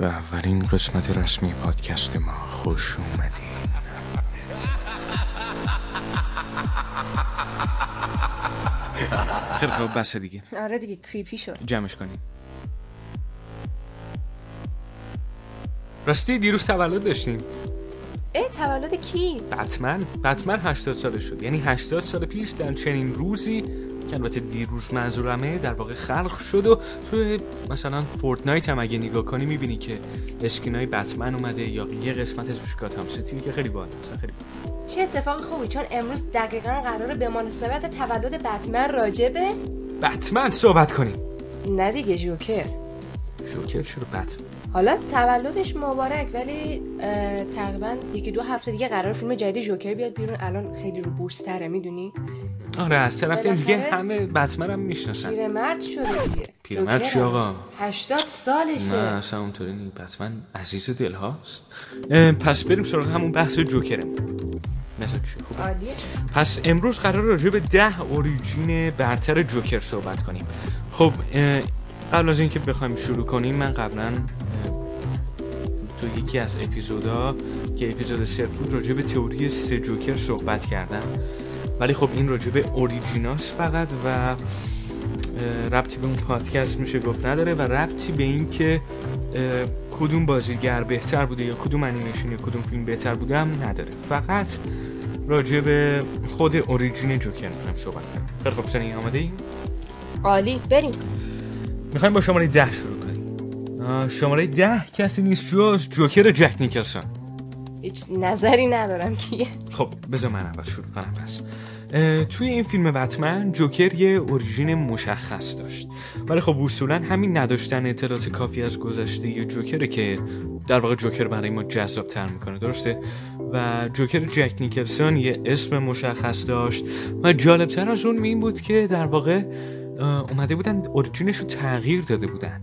به اولین قسمت رسمی پادکست ما خوش اومدین خیلی خوب بسه دیگه. آره دیگه کریپی شد. جمعش کنیم. راستی دیروز تولد داشتیم. اه تولد کی؟ بتمن. بتمن 80 ساله شد. یعنی 80 سال پیش در چنین روزی که البته دیروز منظورمه در واقع خلق شد و توی مثلا فورتنایت هم اگه نگاه کنی می‌بینی که skin ای بتمن اومده یا یه قسمت اسمش گاتام سیتی که خیلی باحال خیلی. باحال. چه اتفاق خوبی؟ چون امروز دقیقا قراره به مناسبت تولد بتمن راجبه بتمن صحبت کنیم. نه دیگه جوکر. جوکر چرا بتمن. حالا تولدش مبارک ولی تقریبا یکی دو هفته دیگه قرار فیلم جدید جوکر بیاد بیرون. الان خیلی رو بورس تره می‌دونی؟ آره از طرف دیگه همه بتمن هم می‌شناسن. پیرمرد شده دیگه. پیرمرد چی. آقا؟ 80 نه سالشه اصلا اونطوری نیست. بتمن عزیز دل هاست. پس بریم سراغ همون بحث جوکرم عالیه. پس امروز قرار راجع به ده اوریجین برتر جوکر صحبت کنیم. خب قبل از اینکه بخوایم شروع کنیم من قبلا تو یکی از اپیزودا که اپیزود صفر بود راجع به تئوری سه جوکر صحبت کردم. ولی خب این راجع به origin اس فقط و ربطی به اون پادکست میشه گفت نداره و ربطی به این که کدوم بازیگر بهتر بوده یا کدوم انیمیشن یا کدوم فیلم بهتر بوده هم نداره. فقط راجع به خود origin جوکر می‌خوایم صحبت کنیم. خیلی خب سنی آماده ایم عالی. بریم. می‌خوایم با شماره ده شروع کنیم. شماره ده کسی نیست جز جوکر جک نیکلسون. هیچ نظری ندارم کیه خب بذار من اول شروع کنم پس توی این فیلم بتمن جوکر یه اوریژین مشخص داشت. ولی خب اصولا همین نداشتن اطلاعات کافی از گذشته یه جوکره که در واقع جوکر برای ما جذاب تر می‌کنه درسته؟ و جوکر جک نیکلسون یه اسم مشخص داشت و جالبتر از اون این بود که در واقع اومده بودن اوریجینش رو تغییر داده بودن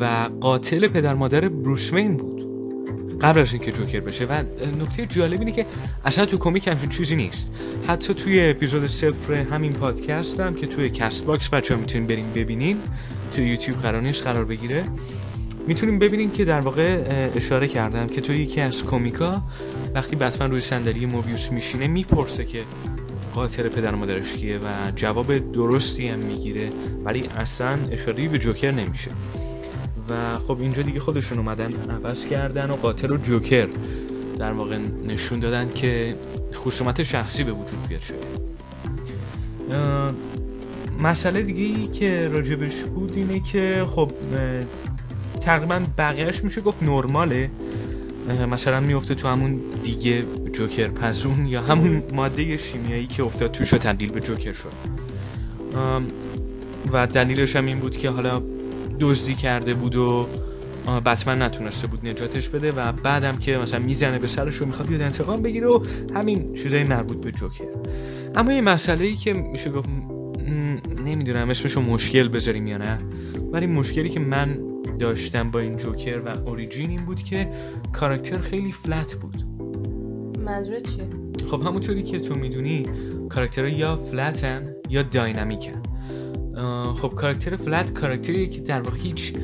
و قاتل پدر مادر بروس بود. قبل از اینکه جوکر بشه و نکته جالب اینه که اصلا تو کمیک همچین چیزی نیست. حتی توی اپیزود صفر همین پادکست هم که توی کست باکس بچه ها می‌تونین برین ببینین توی یوتیوب قرار نیست قرار بگیره. می‌تونیم ببینین که در واقع اشاره کردم که توی یکی از کمیکا وقتی بتمن روی صندلی موبیوس میشینه می‌پرسه که قاتل پدر مادرش کیه و جواب درستی هم می‌گیره ولی اصلا اشاره به جوکر نمیشه. و خب اینجا دیگه خودشون اومدن عوض کردن و قاتل و جوکر در واقع نشون دادن که خصومت شخصی به وجود بیاد شده. مسئله دیگه ای که راجبش بود اینه که خب تقریبا بقیهش میشه گفت نرماله. مثلا میفته تو همون دیگه جوکر پسون یا همون ماده شیمیایی که افتاد توش و تبدیل به جوکر شد. و دلیلش هم این بود که حالا دزدی کرده بود و بتمن نتونسته بود نجاتش بده و بعدم که مثلا می‌زنه به سرش و می‌خواد بیاد انتقام بگیره و همین چیزای مربوط به جوکر. اما یه مسئله ای که میشه گفت نمی‌دونم اسمشو مشکل بذاریم یا نه ولی مشکلی که من داشتم با این جوکر و اوریجین این بود که کاراکتر خیلی فلت بود. منظورت چیه؟ خب همونطوری که تو می‌دونی کاراکترها یا فلتن یا داینامیکن. خب کاراکتر فلت کاراکتریه که در واقع هیچ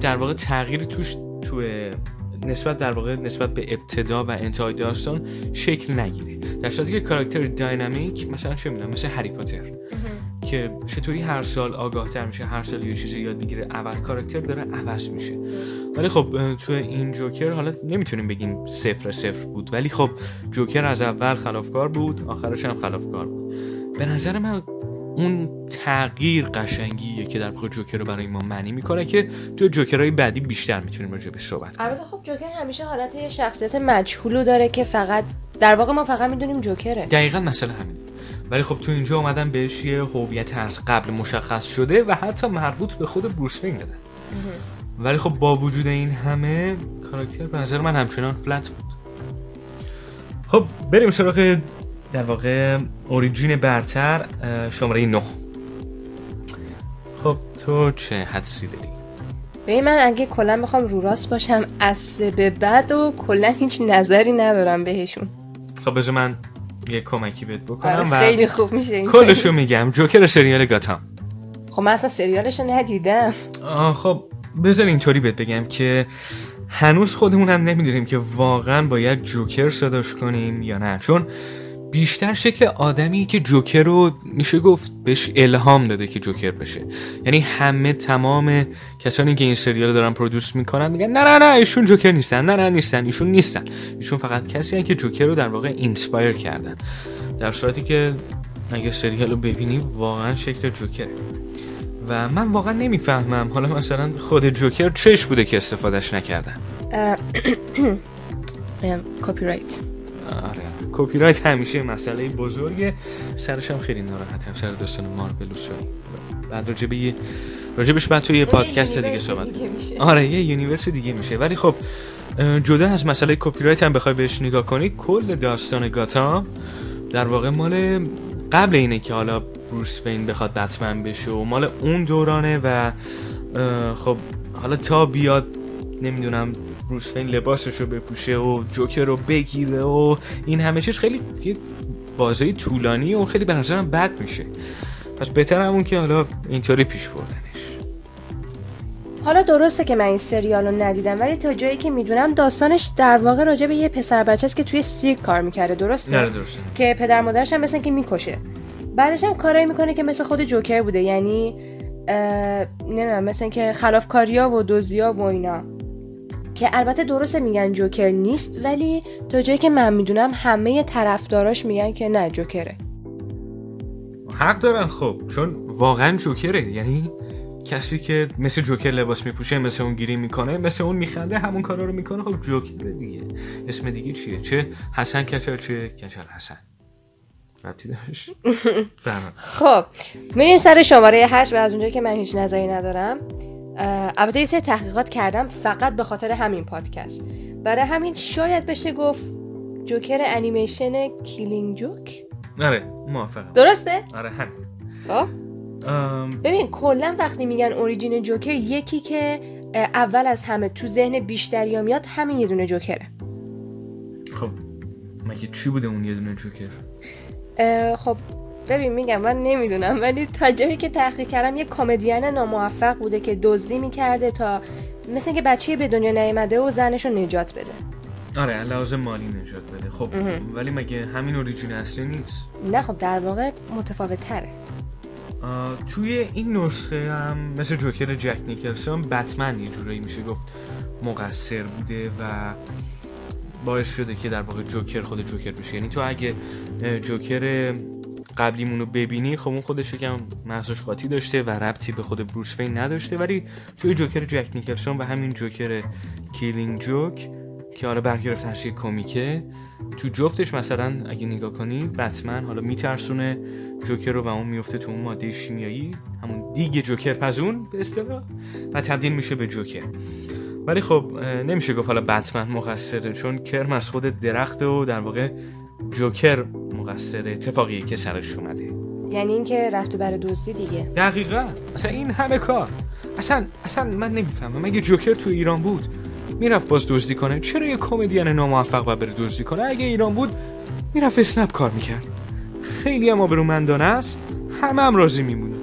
در واقع تغییر توش تو نسبت در واقع نسبت به ابتدا و انتهای داستان شکل نگیره. در صورتی که کاراکتر داینامیک مثلا چه می‌دونم مثل هری پاتر که چطوری هر سال آگاه تر میشه هر سال یه چیزی یاد می‌گیره اول کاراکتر داره عوض میشه. ولی خب تو این جوکر حالا نمی‌تونیم بگیم صفر صفر بود ولی خب جوکر از اول خلافکار بود آخرش هم خلافکار بود. به نظر من اون تغییر قشنگیه که در واقع جوکر رو برای ما معنی می‌کنه که تو جوکرهای بعدی بیشتر می‌تونیم راجع بهش صحبت کنیم. البته خب جوکر همیشه حالت یه شخصیت مجهولو داره که فقط در واقع ما فقط می‌دونیم جوکره. دقیقا مسئله همین. ولی خب تو اینجا اومدن بهش یه هویت از قبل مشخص شده و حتی مربوط به خود بروس وین دادن. ولی خب با وجود این همه کاراکتر به نظر من همچنان فلت بود. خب بریم سراغ در واقع اوریجین برتر شماره 9 خب تو چه حدسی داری؟ ببین من اگه کلا بخوام رو راست باشم از به بعد و کلا هیچ نظری ندارم بهشون. خب بذار من یه کمکی بهت بکنم آره خیلی خوب میشه این کلشو میگم. جوکر سریال گاتام. خب من اصلا سریالش ندیدم. خب بذار اینطوری بهت بگم که هنوز خودمون هم نمی‌دونیم که واقعا باید جوکر صداش کنیم یا نه. چون بیشتر شکل آدمی که جوکر رو میشه گفت بهش الهام داده که جوکر بشه. یعنی همه تمام کسانی که این سریال دارن produce می‌کنن میگن نه نه نه ایشون جوکر نیستن نه نه نیستن ایشون نیستن. ایشون فقط کسی هن که جوکر رو در واقع inspire کردن. در صورتی که اگه سریال رو ببینیم واقعا شکل جوکر و من واقعا نمی‌فهمم. حالا مثلا خود جوکر چش بوده که استفادهش نکردن؟ کپی رایت آره. کپی رایت همیشه مسئله بزرگه. سرش هم خیلی ناراحتم سر داستان مارولوس بعد راجبه راجبش بعد توی یه پادکست دیگه صحبت آره یه universe دیگه میشه. ولی خب جدا از مسئله کپی رایت هم بخوای بهش نگاه کنی کل داستان گاتا در واقع مال قبل اینه که حالا بروس وین بخواد بتمن بشه و مال اون دورانه و خب حالا تا بیاد نمی‌دونم بروس وین لباسش رو بپوشه و جوکر رو بگیره و این همه چیز خیلی بازه طولانی و خیلی به نظرم بد میشه. پس بهتر همون که حالا اینطوری پیش بردنش. حالا درسته که من این سریال رو ندیدم ولی تا جایی که می‌دونم داستانش در واقع راجع به یه پسر بچه است که توی سیرک کار می‌کرده درسته؟ نه درسته. که پدر مادرش هم مثل که می‌کشه. بعدش هم کارایی می‌کنه که مثل خود جوکر بوده یعنی نمی‌دونم مثل اینکه خلافکاریا و دوزیا و اینا. که البته درسته میگن جوکر نیست ولی تا جایی که من می‌دونم همه طرفداراش میگن که نه جوکره. حق دارن خب چون واقعا جوکره. یعنی کسی که مثل جوکر لباس میپوشه مثل اون گیری می‌کنه مثل اون میخنده همون کارا رو می‌کنه. خب جوکر دیگه. اسم دیگه چیه؟ چه حسن کچل چه کچل حسن. خب میریم سر شماره هشت و از اونجایی که من هیچ نظری ندارم. البته یه سری تحقیقات کردم فقط به خاطر همین پادکست. برای همین شاید بشه گفت جوکر انیمیشن Killing Joke. آره موافقم. درسته؟ آره همین. خب. ببین کلا وقتی میگن origin جوکر یکی که اول از همه تو ذهن بیشتری میاد همین یه دونه جوکره. خب مگه چی بوده اون یه دونه جوکر؟ خب ببین میگم من نمی‌دونم ولی تا جایی که تحقیق کردم یه کمدین ناموفق بوده که دزدی می‌کرده تا مثل که بچه به دنیا نیامده و زنش رو نجات بده. آره لحاظ مالی نجات بده. خب ولی مگه همین اوریجین اصلی نیست؟ نه خب در واقع متفاوت تره توی این نسخه هم مثل جوکر جک نیکلسون بتمن یه جورایی میشه گفت مقصر بوده و باعث شده که در واقع جوکر خود جوکر بشه. یعنی تو اگه جوکر قبلیمون رو ببینی خب اون خودش یکم محسوس قاطی داشته و ربطی به خود بروس فین نداشته. ولی توی جوکر جک نیکلسون و همین جوکر کیلینگ جوک که حالا برگرفته از کمیکه تو جفتش مثلا اگه نگاه کنی بتمن حالا میترسونه جوکر رو و اون میفته تو اون ماده شیمیایی همون دیگ جوکر پزون به اصطلاح و تبدیل میشه به جوکر. ولی خب نمیشه گفت حالا بتمن مقصره چون کرم از خود درخته و در واقع جوکر مقصر اتفاقیه که سرش اومده. یعنی اینکه رفت بر دوستی دیگه؟ دقیقا. اصلا این همه کار. اصلا اصلا من نمی‌فهمم. مگه جوکر تو ایران بود؟ می‌رفت باز دزدی کنه. چرا یه کمدین ناموفق و بره دزدی کنه؟ اگه ایران بود می‌رفت اسنپ کار می‌کرد. خیلی هم آبرومندانه است. همه هم راضی میمونه.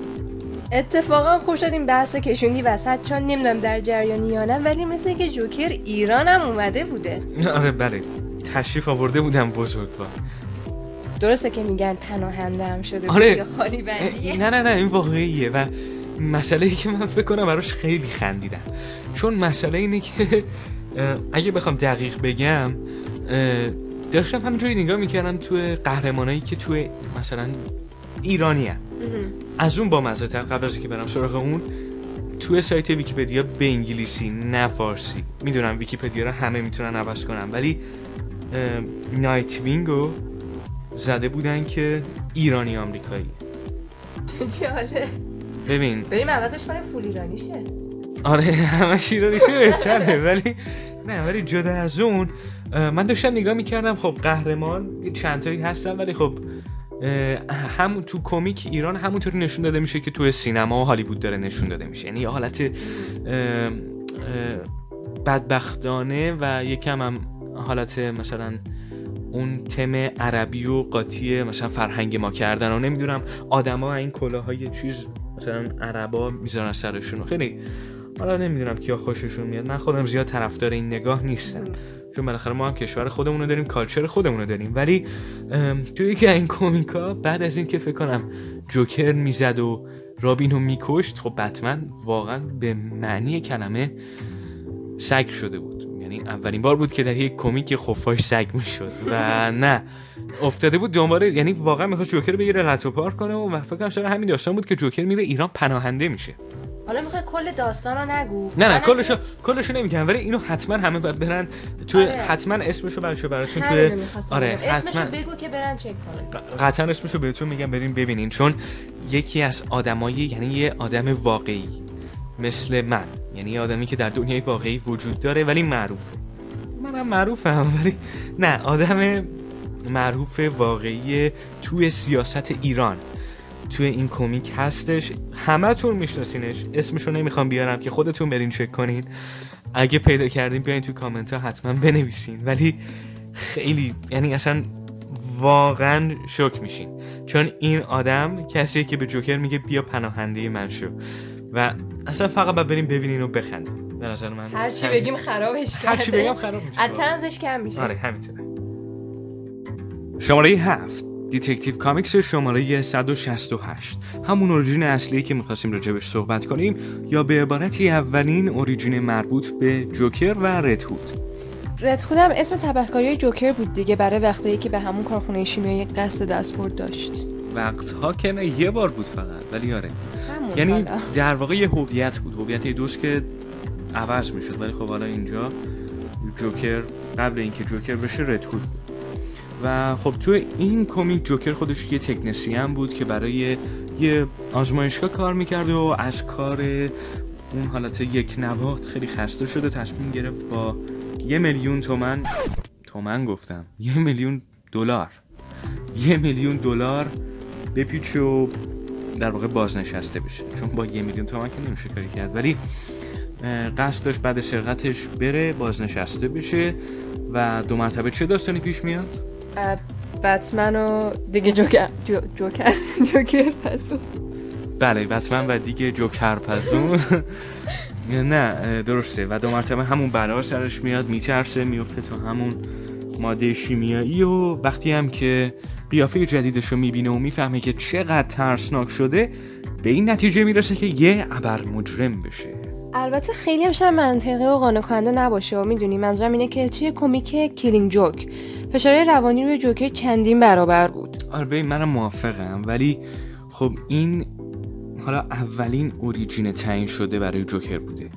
اتفاقا خوش شد این بحث کشوندی وسط چون نمی‌دونم در جریانی یا نه ولی مثل که جوکر ایران هم اومده بوده. آره بله. تشریف آورده بودم بزرگوار درسته که میگن پناهنده هم شده آره. خالی بندیه. نه نه نه این واقعیه و مسئله ای که من فکر کنم براش خیلی خندیدم. چون مسئله اینه که اگه بخوام دقیق بگم داشتم همینجوری نگاه می‌کردم توی قهرمانایی که توی مثلا ایرانی هم. از اون با مزه قبل از که برم سراغ اون توی سایت ویکیپدیا به انگلیسی نه فارسی. می‌دونم ویکیپدیا رو همه می‌تونن عوض کنن ولی Nightwing و زده بودن که ایرانی آمریکایی. جالبه. ببین. بریم عوضش کنه full ایرانیشه آره همش ایرانیشه بهتره ولی نه ولی جدا از اون من داشتم نگاه می‌کردم خب قهرمان چند تایی هستن ولی خب هم تو کمیک ایران همونطوری نشون داده میشه که تو سینما و هالیوود داره نشون داده میشه. یعنی حالت بدبختانه و یکم هم حالت مثلا اون تم عربی و قاطی مثلا فرهنگ ما کردن و نمی‌دونم. آدما این کلاهای چیز مثلا عربا می‌ذارن سرشون. خیلی حالا نمی‌دونم کیا خوششون میاد. من خودم زیاد طرفدار این نگاه نیستم. چون بالاخره ما هم کشور خودمون رو داریم کالچر خودمون رو داریم. ولی توی یکی این کومیکا بعد از اینکه فکر کنم جوکر می‌زد و رابین رو میکشت خب بتمن واقعا به معنی کلمه سگ شده بود. یعنی اولین بار بود که در یک کمیک خفاش سگ می‌شد و نه افتاده بود دوباره یعنی واقعا می‌خواست جوکر بگیره لتو پارک کنه و فکر کنم شاید همین داستان بود که جوکر میره ایران پناهنده میشه. حالا می‌خوای کل داستان رو نگو؟ نه نه کلشو کلشو نمیگم ولی اینو حتما همه باید برن تو آره. حتما اسمشو براشو براتون تو آره حتما. بگو که برن چک کنن. قطعا اسمشو بهتون میگم برین ببینین چون یکی از آدمایی یعنی یه آدم واقعی مثل من. یعنی آدمی که در دنیای واقعی وجود داره ولی معروفه. منم معروفم ولی نه آدم معروف واقعی توی سیاست ایران. توی این کمیک هستش. همتون میشناسینش. اسمشو نمی‌خوام بیارم که خودتون برین چک کنین. اگه پیدا کردین بیاین توی کامنت ها حتما بنویسین. ولی خیلی یعنی اصلا واقعا شک میشین. چون این آدم کسیه که به جوکر میگه بیا پناهنده من شو. و اصلا فقط باید بریم ببینین و بخندیم. به نظر من هر چی بگیم خرابش کرده هر چی بگم خراب میشه. کم میشه. آره همینطوره. شماره هفت Detective Comics شماره 168 همون origin اصلی که می‌خواستیم راجبش صحبت کنیم یا به عبارتی اولین origin مربوط به جوکر و ردهود ردهود هم اسم تبهکاری جوکر بود دیگه برای وقتایی که به همون کارخونه شیمیایی قصد دستبرد داشت. وقتها که نه یه بار بود فقط ولی آره. یعنی در واقع یه هویت بود. هویت دوست که عوض می‌شد ولی خب حالا اینجا جوکر قبل اینکه جوکر بشه ردهود بود. و خب تو این کمیک جوکر خودش یه تکنسیان بود که برای یه آزمایشگاه کار می‌کرده و از کار اون حالت یک نواخت خیلی خسته شده تصمیم گرفت با یه میلیون تومن تومن گفتم یه میلیون دلار. یه میلیون دلار بپیچ و در واقع بازنشسته بشه. چون با یه میلیون تومن که نمیشه کاری کرد. ولی قصد داشت بعد سرقتش بره بازنشسته بشه و دو مرتبه چه داستانی پیش میاد؟ بتمن و دیگه جوکر جوکر جوکر پسون. بله بتمن و دیگه جوکر پسون. نه درسته. و دو مرتبه همون بلا سرش میاد میترسه میفته تو همون ماده شیمیایی و وقتی هم که قیافه جدیدش رو می‌بینه و می‌فهمه که چقدر ترسناک شده به این نتیجه می‌رسه که یه ابر مجرم بشه. البته خیلی هم منطقی و قانع کننده نباشه و می‌دونی منظورم اینه که توی کمیک Killing Joke فشار روانی روی جوکر چندین برابر بود. آره منم موافقم ولی خب این حالا اولین origin تعیین شده برای جوکر بوده.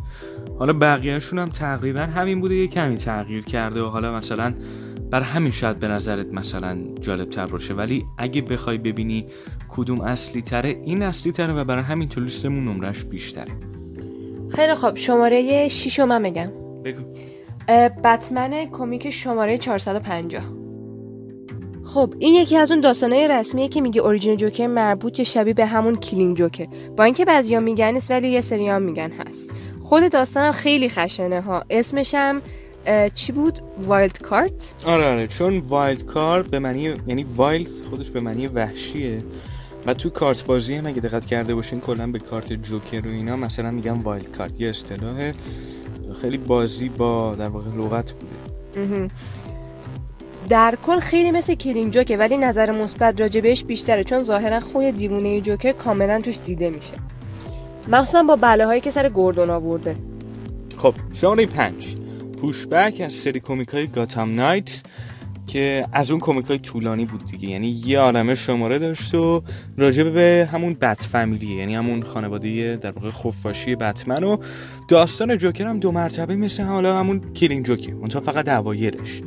حالا بقیهشون هم تقریبا همین بوده یه کمی تغییر کرده و حالا مثلا بر همین شاید به نظرت مثلا جالب تر باشه. ولی اگه بخوای ببینی کدوم اصلی تره این اصلی تره و برای همین تو لیستمون نمرش بیشتره. خیلی خب شماره 6 من بگم. بگو. بتمن کمیک شماره 450 خب این یکی از اون داستانهای رسمیه که میگه origin جوکر مربوط که شبیه به همون Killing Joke ه با اینکه بعضیا میگن نیست ولی یه سری هم میگن هست. خود داستانم خیلی خشنه ها. اسمش هم چی بود؟ Wild Card؟ آره آره. چون wild card به معنی یعنی wild خودش به معنی وحشیه. و تو کارت بازی هم اگه دقت کرده باشین کلا به کارت جوکر و اینا مثلا میگن wild card. یه اصطلاح خیلی بازی با در واقع لغت بوده. در کل خیلی مثل Killing Joke ه ولی نظر مثبت راجع بهش بیشتره چون ظاهرا خوی دیوونه جوکر کاملا توش دیده میشه. مخصوصا با بلاهایی که سر گوردون آورده. خب شماره پنج. پوشبک از سری کومیک های گاتام نایت که از اون کمیک های طولانی بود دیگه. یعنی یه عالمه شماره داشت و راجع به همون بت فامیلی یعنی همون خانواده در واقع خفاشی بتمن و داستان جوکر هم دو مرتبه مثل حالا همون کلین جوکر اونجا فقط اوایرش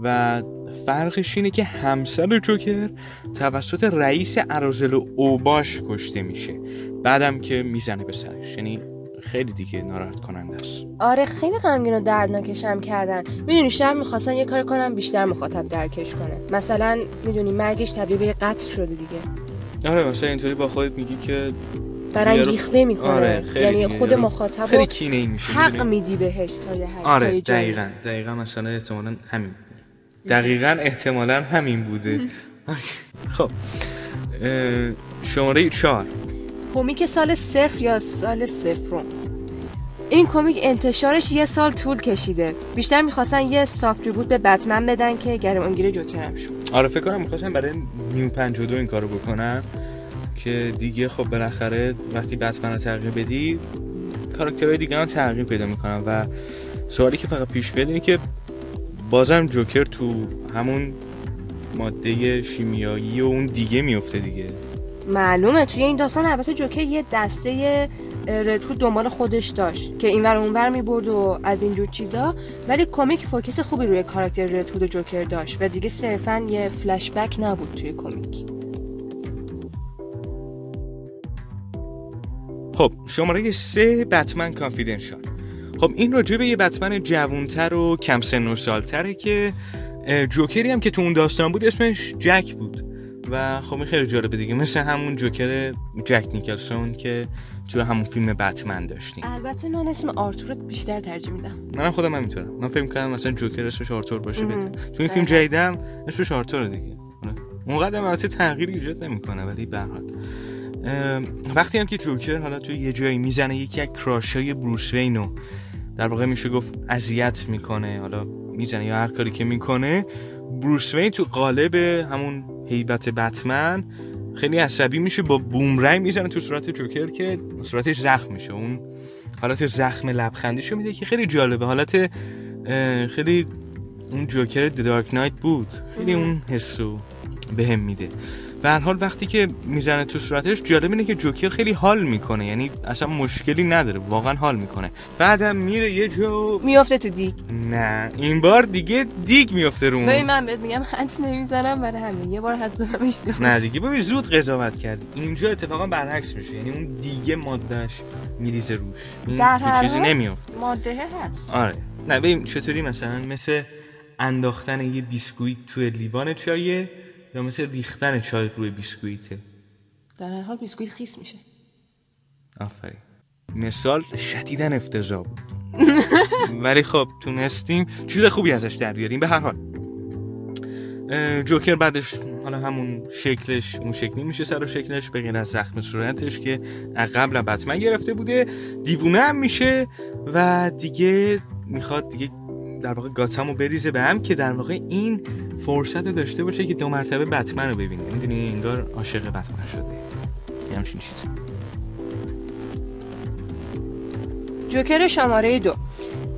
و فرقش اینه که همسر جوکر توسط رئیس ارازل و اوباش کشته میشه. بعدم که می‌زنه به سرش. یعنی خیلی دیگه ناراحت کننده است آره خیلی غمگین و دردناکشم کردن. می‌دونی شاید می‌خواستن یه کار کنم بیشتر مخاطب درکش کنه. مثلا می‌دونی مرگش تبدیل به قتل شده دیگه. آره مثلا اینطوری با خودت میگی که برانگیخته می‌کنه. آره یعنی خود مخاطب خیلی کینه میشه حق میدی بهش تا یه آره دقیقا. دقیقا مثلا احتمالا همین. دقیقا احتمالا همین بوده. خب شماره چهار. کمیک سال صفر یا سال صفرم. این کمیک انتشارش یه سال طول کشیده. بیشتر می‌خواستن یه سافت ریبوت به بتمن بدن که گریمانگیر جوکرم شد. آره فکر کنم می‌خواستم برای نیو 52 این کارو بکنم که دیگه خب بالاخره وقتی بتمن رو تغییر بدی کاراکترهای دیگه هم تغییر پیدا می‌کنن و سوالی که فقط پیش اینه که بازم جوکر تو همون ماده شیمیایی و اون دیگه میفته دیگه. معلومه. توی این داستان البته جوکر یه دسته ردهود دنبال خودش داشت که اینور اونور می‌برد و از اینجور چیزا. ولی کمیک فوکس خوبی روی کاراکتر ردهود و جوکر داشت و دیگه صرفا یه فلش بک نبود توی کمیک. خب شماره سه بتمن کانفیدنشال. خب این راجع به یه بتمن جوونتر و کم سن و سالتره که جوکری هم که تو اون داستان بود اسمش جک بود. و خب این خیلی جالبه دیگه. مثل همون جوکر جک نیکلسون که تو همون فیلم بتمن داشتیم. البته من اسم آرتور بیشتر ترجیح میدم. من خودم همینطورم من فکر کنم مثلا جوکر اسمش آرتور باشه بهتر. تو این فیلم جدیدم اسمش آرتور دیگه. اونقدر البته تغییری ایجاد نمی‌کنه ولی به حال. وقتی هم که جوکر حالا تو یه جایی می‌زنه یکی از کراشای بروس وینو در واقع میشه گفت اذیت می‌کنه حالا می‌زنه یا هر کاری که می‌کنه بروس وین تو قالب همون هیبت بتمن خیلی عصبی میشه با بومرنگ می‌زنه تو صورت جوکر که صورتش زخم میشه. اون حالت زخم لبخندیشو میده که خیلی جالبه. حالت خیلی اون جوکر دارک نایت بود. خیلی اون حسو به هم میده. به هر حال وقتی که می‌زنه تو صورتش جالب اینه که جوکر خیلی حال می‌کنه. یعنی اصلا مشکلی نداره واقعا حال می‌کنه. بعدم میره یه جو میافته تو دیگ. نه این بار دیگه دیگ میافته رو ببین من بهت میگم حدس نمی‌زنم برای همین. یه بار حدس زدم نه دیگه ببین زود قضاوت کرد. اینجا اتفاقا برعکس میشه. یعنی اون دیگه مادهش میریزه روش. این تو چیزی نمیافته. ماده هست. آره. نه ببین چطوری مثلا مثل انداختن یه بیسکویت تو لیوان چایه یا مثل ریختن چای روی بیسکویته. در هر حال بیسکویت خیس میشه. آفرین. مثال شدیدن افتضاح بود. ولی خب تونستیم چیز خوبی ازش در بیاریم به هر حال. جوکر بعدش حالا همون شکلش اون شکلی میشه سر و شکلش بگین از زخم صورتش که قبل بتمن گرفته بوده. دیوونه هم میشه و دیگه می‌خواد دیگه در واقع گاتامو بریزه به هم که در واقع این فرصت داشته باشه که دو مرتبه بتمن رو ببینه. می‌دونی انگار عاشق بتمن شده یه همچین چیزی. جوکر شماره دو.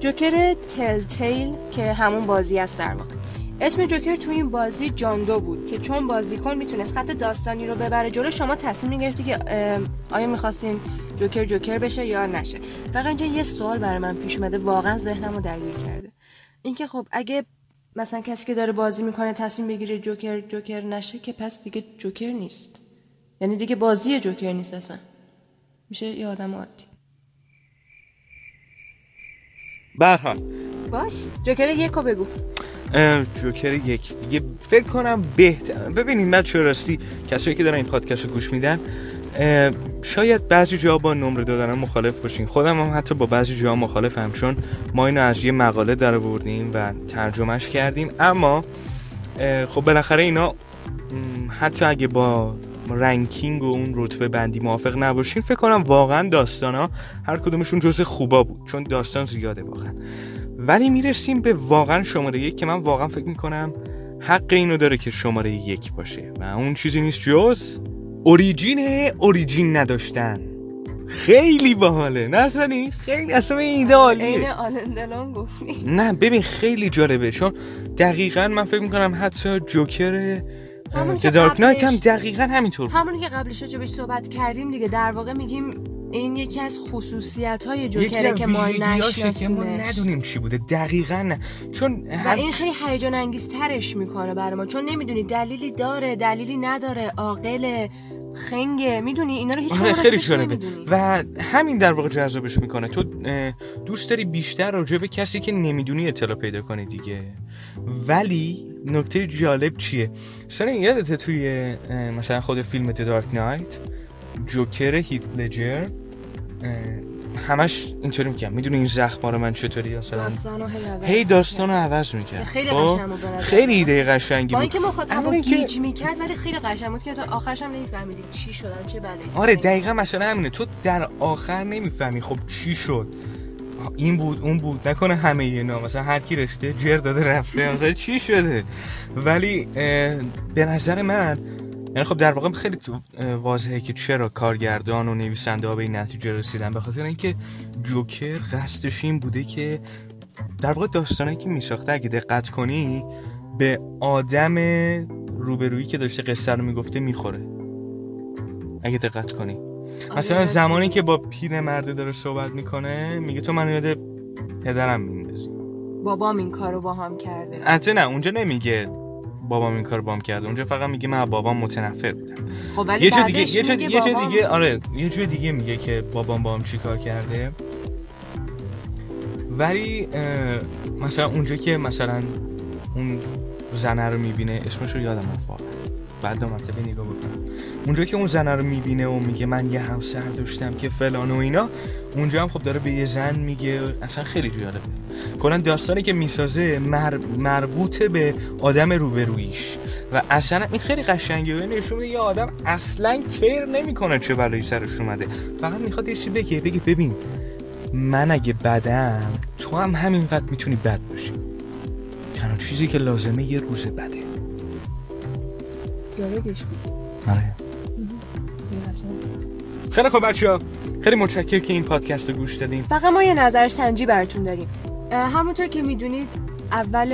جوکر تل تیل که همون بازی است در واقع. اسم جوکر تو این بازی جاندو بود که چون بازیکن می‌تونست خط داستانی رو ببره جلو شما تصمیم می‌گرفتی که آیا می‌خواستین جوکر جوکر بشه یا نشه. فقط اینجا یه سوال برای من پیش اومده واقعا ذهنم رو درگیر کرده. اینکه خب اگه مثلا کسی که داره بازی می‌کنه تصمیم بگیره جوکر جوکر نشه که پس دیگه جوکر نیست. یعنی دیگه بازی جوکر نیست اصلا. میشه یه آدم عادی. برها باش. جوکر یک رو بگو. جوکر یک. دیگه فکر کنم بهتر ببینید من چه راستی کسایی که دارن این پادکست رو گوش میدن شاید بعضی جا با نمره دادن مخالف باشین. خودم هم حتی با بعضی جا مخالفم چون ما اینو از یه مقاله در بردیم و ترجمهش کردیم. اما خب بالاخره اینا حتی اگه با رنکینگ و اون رتبه بندی موافق نباشین فکر کنم واقعا داستان ها هر کدومشون جز خوبا بود چون داستان زیاده واقعا. ولی می‌رسیم به واقعا شماره یک که من واقعا فکر می‌کنم حق اینو داره که شماره یک باشه و اون چیزی نیست جز اوریجین اوریجین نداشتن. خیلی باحاله نه خیلی اصلا این آلندلان گفتی. نه ببین خیلی جالبه چون دقیقا من فکر می‌کنم حتی جوکر دارک نایت هم دقیقا همینطور. همونی که قبلش بهش صحبت کردیم دیگه در واقع میگیم این یکی از خصوصیت های جوکره که ما نشناسیمش ما ندونیم چی بوده دقیقا نه. چون و این خیلی هیجان انگیز ترش می‌کنه برای ما چون نمی‌دونی دلیلی داره دلیلی نداره عاقل خنگه. می‌دونی؟ اینا رو هیچ آره خیلی جالبه و همین در واقع جذابش می‌کنه. تو دوست داری بیشتر راجع به کسی که نمی‌دونی اطلاع پیدا کنی دیگه. ولی نکته جالب چیه؟ سر یادته توی مثلا خود فیلم دارک نایت جوکر هیت لجر همش اینطوری میگم. می‌دونی این زخم رو من چطوری مثلا هی داستانو عوض می‌کرد خیلی خب؟ قشنگ بود خیلی ایده قشنگی بود. اینکه مخاطب گیج می‌کرد ولی خیلی قشنگ بود که تا آخرش هم نمیفهمیدی چی شدن چه بلایی آره دقیقا مثلا همینه. تو در آخر نمی‌فهمی خب چی شد. این بود اون بود. نکنه همه اینا مثلا هر کی رشته جر داده رفته. مثلا چی شده؟ ولی به نظر من یعنی خب در واقع خیلی واضحه که چرا کارگردان و نویسنده ها به این نتیجه رسیدن. به خاطر اینکه جوکر قصدش این بوده که در واقع داستانی که میساخته اگه دقت کنی به آدم روبرویی که داشته قصه رو می‌گفته می‌خوره. اگه دقت کنی. آره، مثلا زمانی که با پیر مرده داره صحبت می‌کنه میگه تو منو یاد پدرم میندازی. بابام این کارو با هم کرده. حتی نه اونجا نمیگه بابام این کار بام کرده. اونجا فقط میگه من بابام متنفر بودم. خب ولی یه دیگه یه چه دیگه, دیگه آره یه جور دیگه میگه که بابام بام چی کار کرده. ولی مثلا اونجا که مثلا اون زنه رو می‌بینه اسمش رو یادم رفت بعد دو مرتبه نگاه بکنم اونجا که اون زنه رو می‌بینه و میگه من یه همسر داشتم که فلان و اینا اونجا هم خب داره به یه زن میگه. اصلا خیلی جالبه. کلا داستانی که می‌سازه مر... مربوطه به آدم روبرویش و اصلا این خیلی قشنگه. و نشون یه آدم اصلا کیر نمی‌کنه چه بلایی سرش اومده. فقط می‌خواد یه چیزی بگه بگه ببین من اگه بدم تو هم همینقدر می‌تونی بد باشی. تنها چیزی که لازمه یه روز بده. دیالوگش بود. آره. خیلی خوب بچه ها خیلی متشکر که این پادکست رو گوش دادیم فقط ما یه نظر سنجی براتون داریم همونطور که می‌دونید اول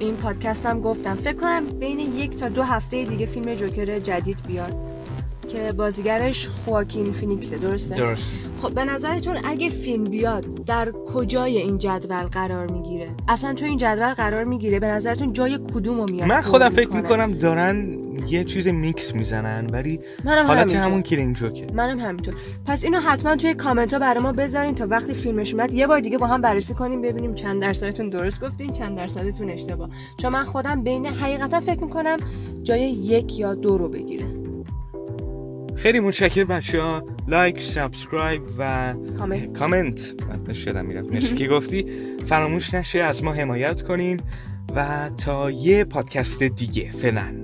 این پادکست هم گفتم فکر کنم بین یک تا دو هفته دیگه فیلم جوکر جدید بیاد که بازیگرش خواکین فینیکسه درسته؟ درست خب به نظرتون اگه فیلم بیاد در کجای این جدول قرار می‌گیره؟ اصلا تو این جدول قرار می‌گیره به نظرتون جای کدوم رو میاد؟ من خودم فکر می‌کنم دارن یه چیز میکس می‌زنن ولی منم حالت همون Killing Joke ه. منم همینطور. پس اینو حتما توی کامنت ها برای ما بذارین تا وقتی فیلمش اومد. یه بار دیگه با هم بررسی کنیم ببینیم چند درصدتون درست گفتین چند درصدتون اشتباه. چون من خودم بین حقیقتا فکر می‌کنم جای یک یا دو رو بگیره. خیلی متشکر بچه ها لایک subscribe و کامنت کامنت شدم می‌رفت. که گفتی. فراموش نشه از ما حمایت کنین و تا یه پادکست دیگه. فعلا.